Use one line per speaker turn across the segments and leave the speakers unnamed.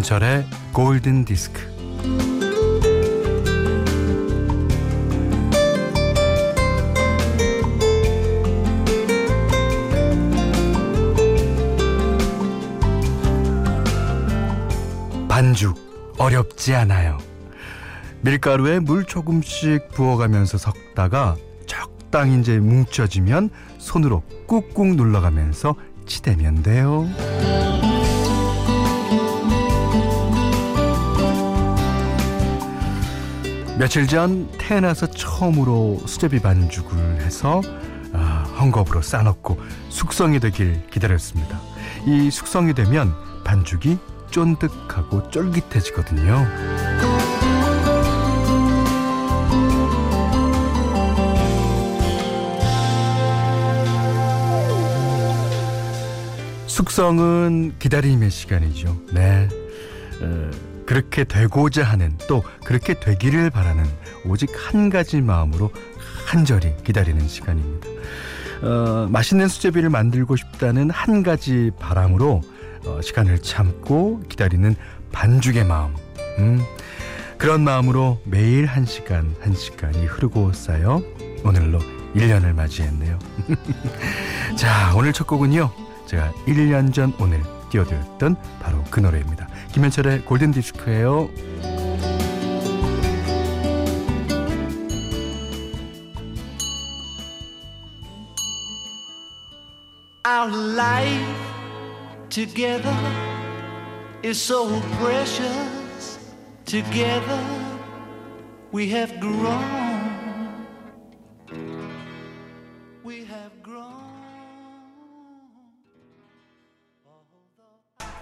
김현철의 골든 디스크. 반죽 어렵지 않아요. 밀가루에 물 조금씩 부어가면서 섞다가 적당히 이제 뭉쳐지면 손으로 꾹꾹 눌러가면서 치대면 돼요. 며칠 전 태어나서 처음으로 수제비 반죽을 해서 아, 헝겊으로 싸놓고 숙성이 되길 기다렸습니다. 이 숙성이 되면 반죽이 쫀득하고 쫄깃해지거든요. 숙성은 기다림의 시간이죠. 네. 어, 그렇게 되고자 하는 또 그렇게 되기를 바라는 오직 한 가지 마음으로 한절히 기다리는 시간입니다. 어, 맛있는 수제비를 만들고 싶다는 한 가지 바람으로 어, 시간을 참고 기다리는 반죽의 마음. 음, 그런 마음으로 매일 한 시간 한 시간이 흐르고 쌓여 오늘로 1년을 맞이했네요. 자, 오늘 첫 곡은요. 제가 1년 전 오늘 띄워드렸던 바로 그 노래입니다. 김현철의 골든 디스크예요.
Our life together is so precious. Together we have grown.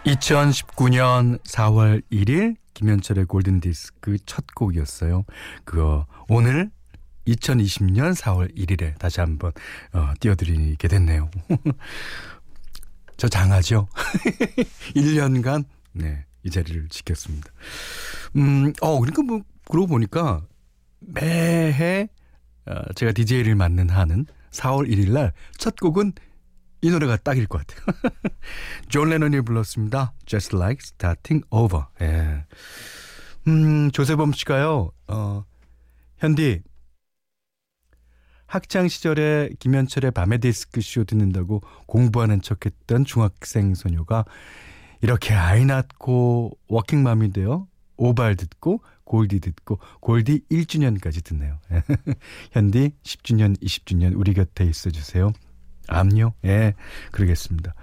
2019년 4월 1일 김현철의 골든 디스크 첫 곡이었어요. 그거 오늘 2020년 4월 1일에 다시 한번 어, 띄워드리게 됐네요. 저 장하죠? 1년간 네, 이 자리를 지켰습니다. 음, 어, 그러니까 뭐 그러고 보니까 매해 어, 제가 DJ를 맡는 한은 4월 1일 날 첫 곡은 이 노래가 딱일 것 같아요. 존 레논이 불렀습니다. Just Like Starting Over. 예. 음, 조세범 씨가요. 어, 현디 학창 시절에 김현철의 밤의 디스크 쇼 듣는다고 공부하는 척했던 중학생 소녀가 이렇게 아이 낳고 워킹맘이 되어 오발 듣고 골디 듣고 골디 1주년까지 듣네요. 현디 10주년, 20주년 우리 곁에 있어 주세요. 암요? 예, 그러겠습니다.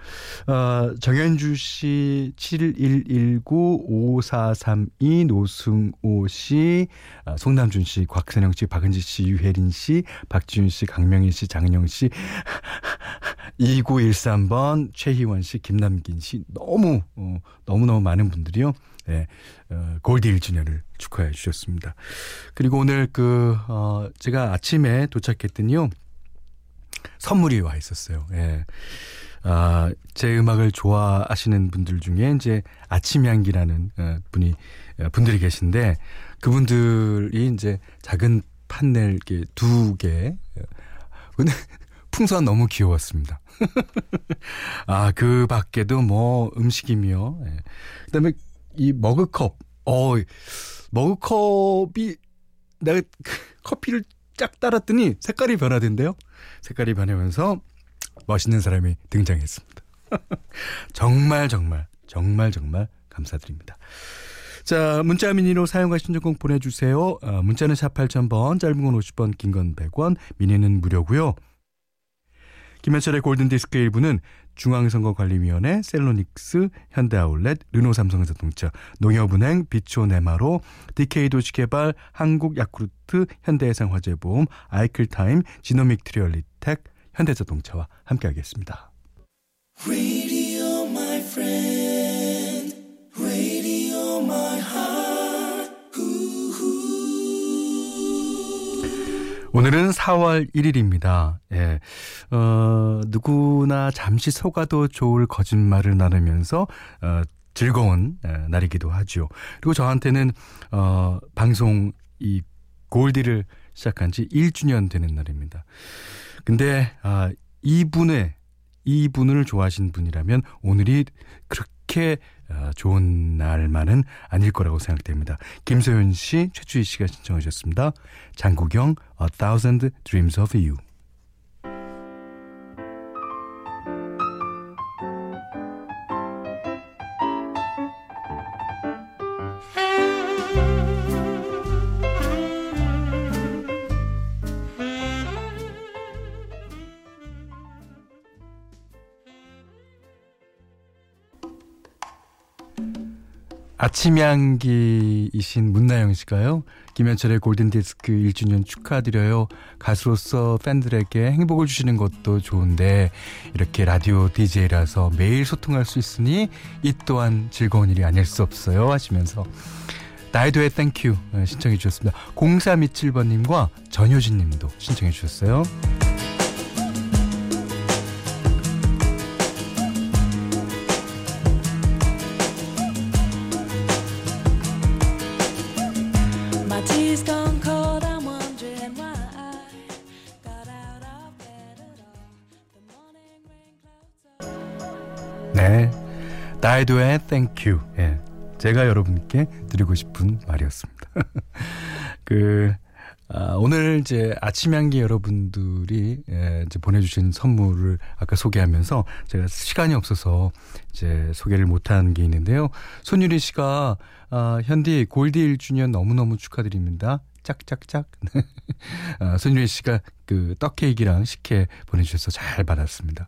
어, 정현주 씨, 7119-5432, 노승호 씨, 어, 송남준 씨, 곽선영 씨, 박은지 씨, 유혜린 씨, 박지윤 씨, 강명희 씨, 장은영 씨, 2913번, 최희원 씨, 김남긴 씨, 너무, 어, 너무너무 많은 분들이요. 예, 어, 골디 1주년을 축하해 주셨습니다. 그리고 오늘 그, 어, 제가 아침에 도착했더니요. 선물이 와 있었어요. 예. 아, 제 음악을 좋아하시는 분들 중에 이제 아침 향기라는 어, 분이 어, 분들이 계신데 그분들이 이제 작은 판넬 이렇게 두 개. 근데 풍선 너무 귀여웠습니다. 아, 그 밖에도 뭐 음식이며 예. 그다음에 이 머그컵. 어, 머그컵이 내가 커피를 쫙 따랐더니 색깔이 변화된대요. 색깔이 변하면서 멋있는 사람이 등장했습니다. 정말 정말 정말 정말 감사드립니다. 자, 문자 미니로 사용과 신청곡 보내주세요. 어, 문자는 샵 8000번, 짧은 건 50번, 긴 건 100원, 미니는 무료고요. 김현철의 골든디스크 일부는 중앙선거관리위원회, 셀로닉스, 현대아울렛, 르노삼성자동차, 농협은행, 비초네마로, DK도시개발, 한국야쿠르트, 현대해상화재보험, 아이클타임, 지노믹 트리얼리텍, 현대자동차와 함께하겠습니다.
Radio,
오늘은 4월 1일입니다. 예. 어, 누구나 잠시 속아도 좋을 거짓말을 나누면서, 어, 즐거운 에, 날이기도 하죠. 그리고 저한테는, 어, 방송 이 골디를 시작한 지 1주년 되는 날입니다. 근데, 아, 이분의, 이 분을 좋아하신 분이라면 오늘이 그렇게 어, 좋은 날만은 아닐 거라고 생각됩니다. 김소연 씨, 최주희 씨가 신청하셨습니다. 장국영, A Thousand Dreams of You. 아침 향기이신 문나영 씨가요. 김현철의 골든디스크 1주년 축하드려요. 가수로서 팬들에게 행복을 주시는 것도 좋은데 이렇게 라디오 DJ라서 매일 소통할 수 있으니 이 또한 즐거운 일이 아닐 수 없어요 하시면서 다이도의 Thank You 신청해 주셨습니다. 0327번님과 전효진 님도 신청해 주셨어요. 다이도의 Thank You. 예. 제가 여러분께 드리고 싶은 말이었습니다. 그, 아, 오늘 이제 아침 향기 여러분들이 예, 이제 보내주신 선물을 아까 소개하면서 제가 시간이 없어서 이제 소개를 못한 게 있는데요. 손유리 씨가 아, 현디 골디 1주년 너무너무 축하드립니다. 짝짝짝. 아, 손유리 씨가 그 떡케이크랑 식혜 보내주셔서 잘 받았습니다.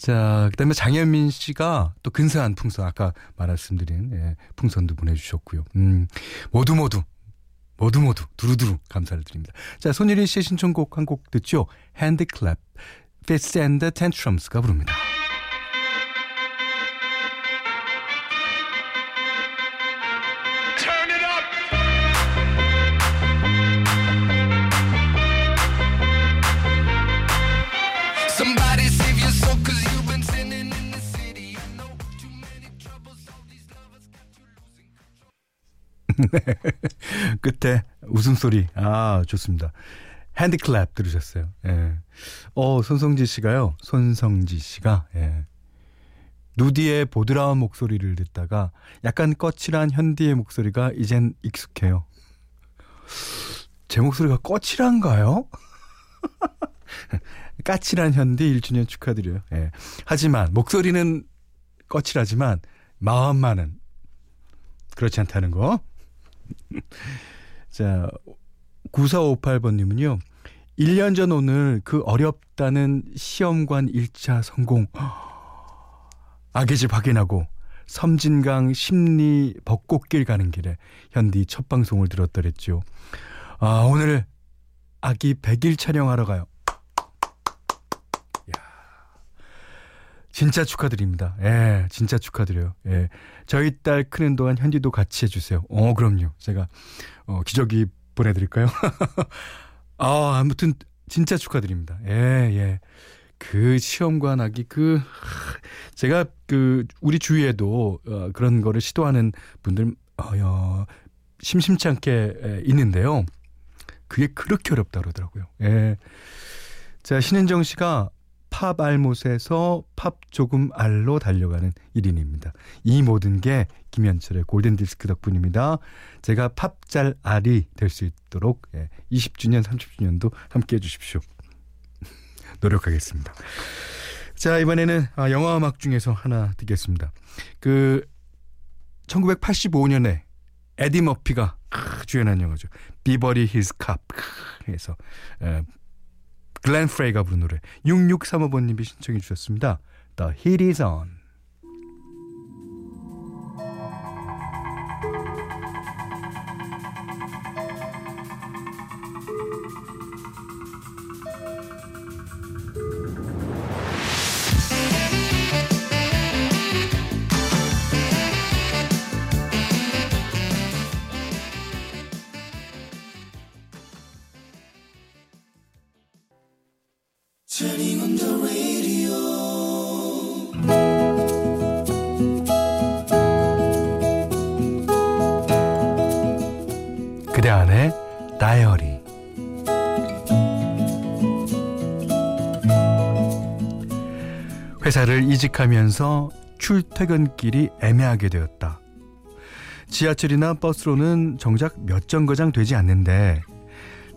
자, 그 다음에 장현민 씨가 또 근사한 풍선, 아까 말씀드린, 예, 풍선도 보내주셨고요. 음, 모두 모두, 모두 모두, 두루두루 감사를 드립니다. 자, 손예리 씨의 신청곡 한 곡 듣죠? 핸드클랩, Fits and the Tantrums가 부릅니다.
Losing
끝에 웃음소리. 아, 좋습니다. 핸드클랩 들으셨어요. 예. 어, 손성지 씨가요. 손성지 씨가, 예. 누디의 보드라운 목소리를 듣다가 약간 거칠한 현디의 목소리가 이젠 익숙해요. 제 목소리가 거칠한가요? 까칠한 현디 1주년 축하드려요. 예. 하지만 목소리는 거칠하지만 마음만은 그렇지 않다는 거. 자, 9458번님은요. 1년 전 오늘 그 어렵다는 시험관 1차 성공. 아기 집 확인하고 섬진강 심리 벚꽃길 가는 길에 현디 첫 방송을 들었더랬죠. 아, 오늘 아기 100일 촬영하러 가요. 진짜 축하드립니다. 예, 진짜 축하드려요. 예. 저희 딸 크는 동안 현디도 같이 해주세요. 어, 그럼요. 제가, 어, 기저귀 보내드릴까요? 아, 아무튼, 진짜 축하드립니다. 예, 예. 그 시험관 아기, 그, 하, 제가 그, 우리 주위에도, 어, 그런 거를 시도하는 분들, 어, 여, 심심치 않게 에, 있는데요. 그게 그렇게 어렵다 그러더라고요. 예. 자, 신은정 씨가 팝 알못에서 팝 조금 알로 달려가는 1인입니다. 이 모든 게 김현철의 골든디스크 덕분입니다. 제가 팝 잘 알이 될 수 있도록 예, 20주년, 30주년도 함께 해주십시오. 노력하겠습니다. 자, 이번에는 아, 영화 음악 중에서 하나 듣겠습니다. 그 1985년에 에디 머피가 크, 주연한 영화죠. 비버리 힐스 캅에서 글렌 프레이가 부른 노래 6635번님이 신청해 주셨습니다. The Heat is on. 회사를 이직하면서 출퇴근길이 애매하게 되었다. 지하철이나 버스로는 정작 몇 정거장 되지 않는데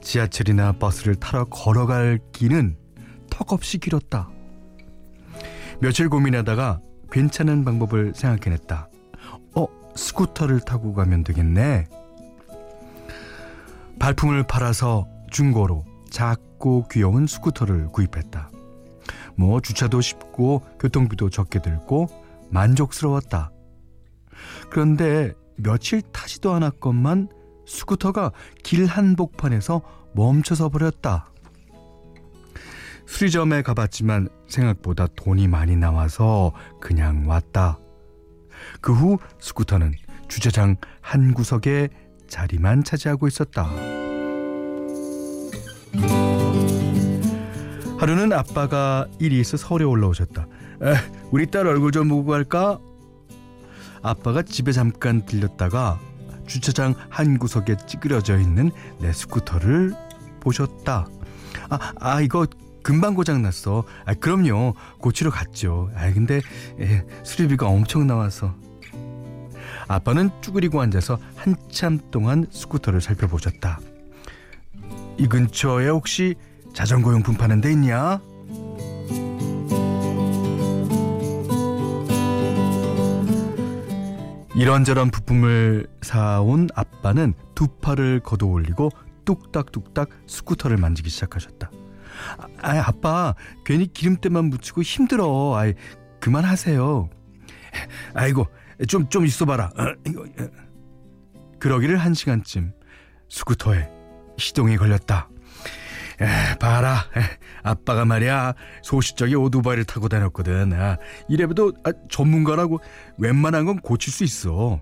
지하철이나 버스를 타러 걸어갈 길은 턱없이 길었다. 며칠 고민하다가 괜찮은 방법을 생각해냈다. 어, 스쿠터를 타고 가면 되겠네. 발품을 팔아서 중고로 작고 귀여운 스쿠터를 구입했다. 뭐 주차도 쉽고 교통비도 적게 들고 만족스러웠다. 그런데 며칠 타지도 않았건만 스쿠터가 길 한복판에서 멈춰서 버렸다. 수리점에 가봤지만 생각보다 돈이 많이 나와서 그냥 왔다. 그 후 스쿠터는 주차장 한 구석에 자리만 차지하고 있었다. 하루는 아빠가 일이 있어 서울에 올라오셨다. 에, 우리 딸 얼굴 좀 보고 갈까? 아빠가 집에 잠깐 들렸다가 주차장 한 구석에 찌그러져 있는 내 스쿠터를 보셨다. 아, 아 이거 금방 고장 났어. 아, 그럼요. 고치러 갔죠. 아, 근데 예, 수리비가 엄청 나와서. 아빠는 쭈그리고 앉아서 한참 동안 스쿠터를 살펴보셨다. 이 근처에 혹시 자전거 용품 파는 데 있냐? 이런저런 부품을 사온 아빠는 두 팔을 걷어 올리고 뚝딱뚝딱 스쿠터를 만지기 시작하셨다. 아, 아빠 괜히 기름때만 묻히고 힘들어. 아이 그만하세요. 아이고 좀 좀 있어봐라. 어, 어. 그러기를 한 시간쯤 스쿠터에 시동이 걸렸다. 에, 봐라, 에, 아빠가 말이야 소시적에 오토바이를 타고 다녔거든. 아, 이래봬도 아, 전문가라고 웬만한 건 고칠 수 있어.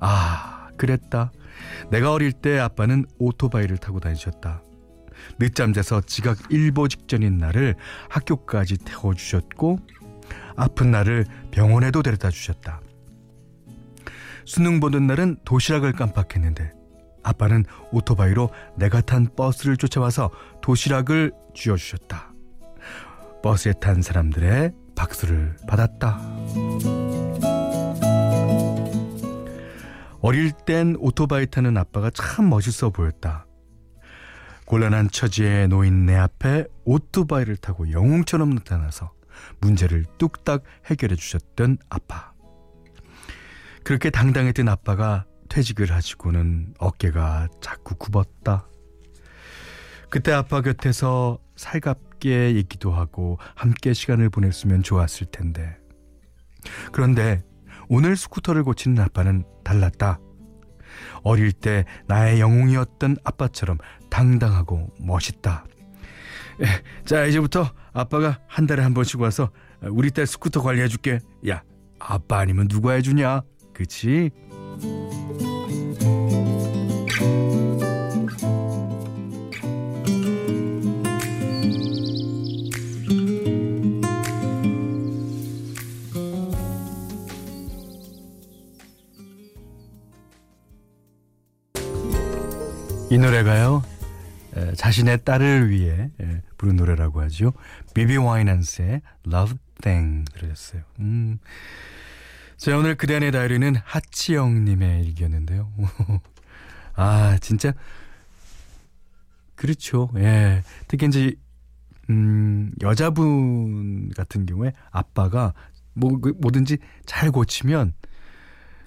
아, 그랬다. 내가 어릴 때 아빠는 오토바이를 타고 다니셨다. 늦잠 자서 지각 일보 직전인 날을 학교까지 태워주셨고 아픈 날을 병원에도 데려다 주셨다. 수능 보는 날은 도시락을 깜빡했는데 아빠는 오토바이로 내가 탄 버스를 쫓아와서 도시락을 쥐어주셨다. 버스에 탄 사람들의 박수를 받았다. 어릴 땐 오토바이 타는 아빠가 참 멋있어 보였다. 곤란한 처지에 놓인 내 앞에 오토바이를 타고 영웅처럼 나타나서 문제를 뚝딱 해결해 주셨던 아빠. 그렇게 당당했던 아빠가 퇴직을 하시고는 어깨가 자꾸 굽었다. 그때 아빠 곁에서 살갑게 있기도 하고 함께 시간을 보냈으면 좋았을 텐데. 그런데 오늘 스쿠터를 고치는 아빠는 달랐다. 어릴 때 나의 영웅이었던 아빠처럼 당당하고 멋있다. 에, 자, 이제부터 아빠가 한 달에 한 번씩 와서 우리 딸 스쿠터 관리해줄게. 야, 아빠 아니면 누가 해주냐? 그치? 이 노래가요 에, 자신의 딸을 위해 에, 부른 노래라고 하죠. 비비 와이넌스의 Love Thing 들으셨어요. 음. 자 오늘 그대 안의 다이리는 하치영님의 일기였는데요. 아 진짜 그렇죠. 예. 특히 이제 음, 여자분 같은 경우에 아빠가 뭐 그, 뭐든지 잘 고치면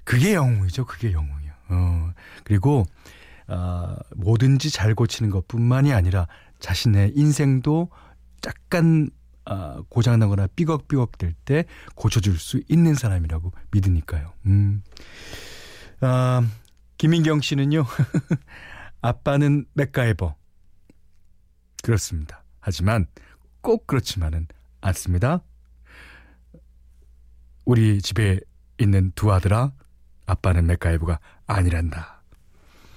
그게 영웅이죠. 그게 영웅이요. 어. 그리고 아, 뭐든지 잘 고치는 것 뿐만이 아니라 자신의 인생도 약간 아, 고장나거나 삐걱삐걱 될 때 고쳐줄 수 있는 사람이라고 믿으니까요. 음. 아, 김인경 씨는요. 아빠는 맥가이버. 그렇습니다. 하지만 꼭 그렇지만은 않습니다. 우리 집에 있는 두 아들아, 아빠는 맥가이버가 아니란다.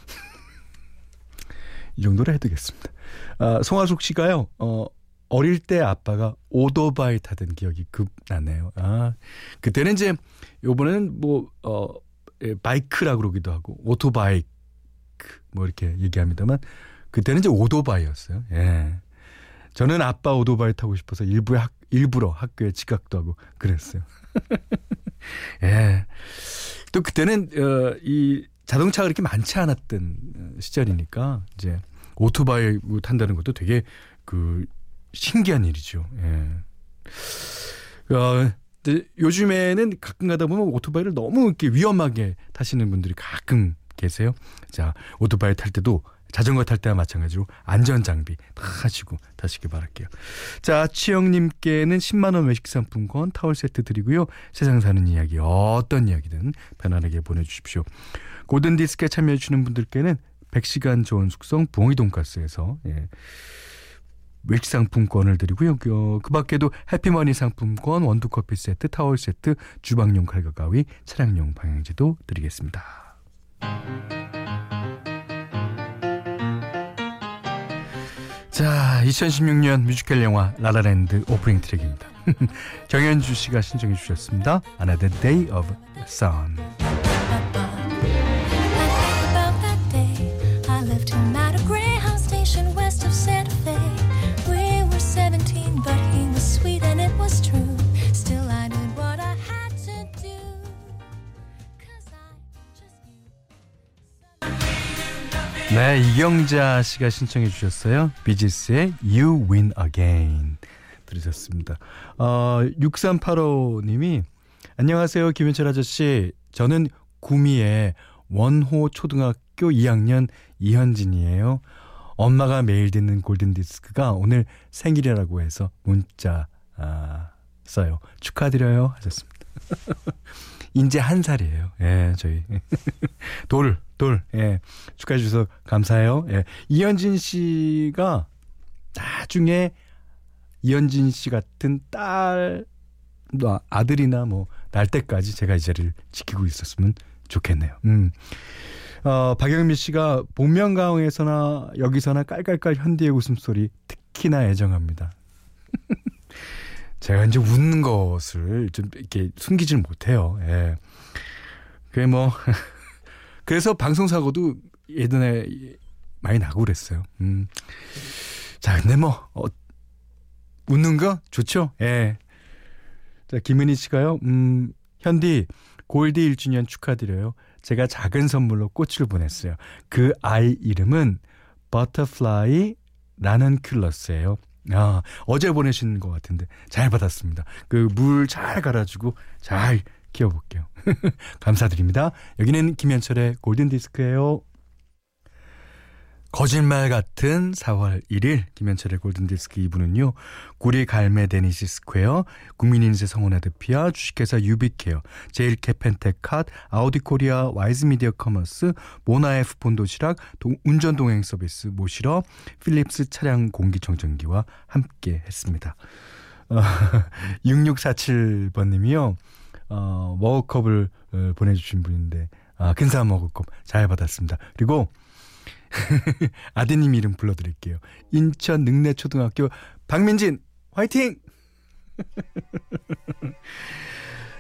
이 정도로 해두겠습니다. 아, 송하숙 씨가요, 어, 어릴 때 아빠가 오토바이 타던 기억이 급 나네요. 아, 그때는 이제, 요번에는 뭐, 어, 예, 바이크라고 그러기도 하고, 오토바이크, 뭐 이렇게 얘기합니다만, 그때는 이제 오토바이였어요. 예. 저는 아빠 오토바이 타고 싶어서 일부에 학, 일부러 학교에 지각도 하고 그랬어요. 예. 또 그때는 어, 이 자동차가 그렇게 많지 않았던 어, 시절이니까 이제 오토바이 탄다는 것도 되게 그 신기한 일이죠. 예. 어, 요즘에는 가끔 가다 보면 오토바이를 너무 이렇게 위험하게 타시는 분들이 가끔 계세요. 자, 오토바이 탈 때도 자전거 탈 때와 마찬가지로 안전 장비 다 하시고 타시길 바랄게요. 자, 치영님께는 10만 원 외식 상품권 타월 세트 드리고요. 세상 사는 이야기 어떤 이야기든 편안하게 보내주십시오. 고든 디스크에 참여해 주시는 분들께는 100시간 좋은 숙성 부엉이 돈가스에서 예. 외식 상품권을 드리고요. 어, 그 밖에도 해피머니 상품권, 원두커피 세트, 타월 세트, 주방용 칼과 가위, 차량용 방향제도 드리겠습니다. 자, 2016년 뮤지컬 영화 라라랜드 오프닝 트랙입니다. 정현주 씨가 신청해 주셨습니다. Another Day of Sun. 네, 이경자 씨가 신청해 주셨어요. 비지스의 You Win Again 들으셨습니다. 어, 6385님이 안녕하세요, 김현철 아저씨. 저는 구미의 원호 초등학교 2학년 이현진이에요. 엄마가 매일 듣는 골든 디스크가 오늘 생일이라고 해서 문자 아, 써요. 축하드려요 하셨습니다. 이제 한 살이에요. 예, 저희 돌, 돌, 예, 축하해 주셔서 감사해요. 예, 이현진 씨가 나중에 이현진 씨 같은 딸, 뭐 아들이나 뭐 날 때까지 제가 이 자리를 지키고 있었으면 좋겠네요. 음. 어, 박영미 씨가 복면가왕에서나 여기서나 깔깔깔 현디의 웃음소리 특히나 애정합니다. 제가 이제 웃는 것을 좀 이렇게 숨기질 못해요. 예. 그게 뭐 그래서 방송 사고도 예전에 많이 나고 그랬어요. 음. 자, 근데 뭐 어, 웃는 거 좋죠? 예. 자, 김은희 씨가요. 음, 현디 골디 1주년 축하드려요. 제가 작은 선물로 꽃을 보냈어요. 그 아이 이름은 버터플라이 라넌큘러스예요. 아, 어제 보내신 것 같은데 잘 받았습니다. 그 물 잘 갈아주고 잘 키워볼게요. 감사드립니다. 여기는 김현철의 골든 디스크예요. 거짓말 같은 4월 1일 김현철의 골든디스크 2부는요. 구리 갈매 데니시 스퀘어, 국민인세 성원아드피아, 주식회사 유비케어, 제일캐펜테캇, 아우디코리아, 와이즈미디어 커머스, 모나에프 본도시락, 동- 운전동행 서비스 모시러 필립스 차량 공기청정기와 함께 했습니다. 어, 6647번님이요. 어, 머그컵을 어, 보내주신 분인데 아, 근사한 머그컵 잘 받았습니다. 그리고 아드님 이름 불러드릴게요. 인천 능내초등학교 박민진 화이팅!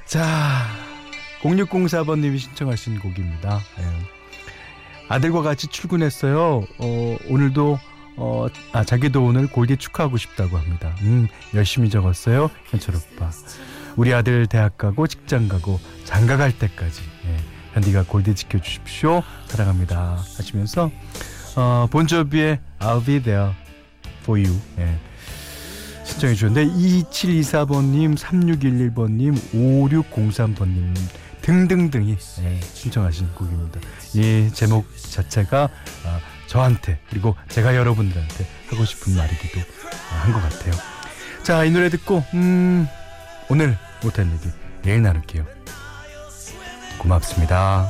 자 0604번님이 신청하신 곡입니다. 예. 아들과 같이 출근했어요. 어, 오늘도 어, 아 자기도 오늘 골디 축하하고 싶다고 합니다. 음 열심히 적었어요. 현철 오빠. 우리 아들 대학 가고 직장 가고 장가 갈 때까지 예, 현디가 골디 지켜주십시오. 사랑합니다. 하시면서 어, 본조비의 I'll be there for you 예, 신청해 주셨는데 2724번님, 3611번님, 5603번님 등등등이 예, 신청하신 곡입니다. 이 제목 자체가 아, 저한테 그리고 제가 여러분들한테 하고 싶은 말이기도 한 것 같아요. 자, 이 노래 듣고 음, 오늘 못한 얘기 내일 나눌게요. 고맙습니다.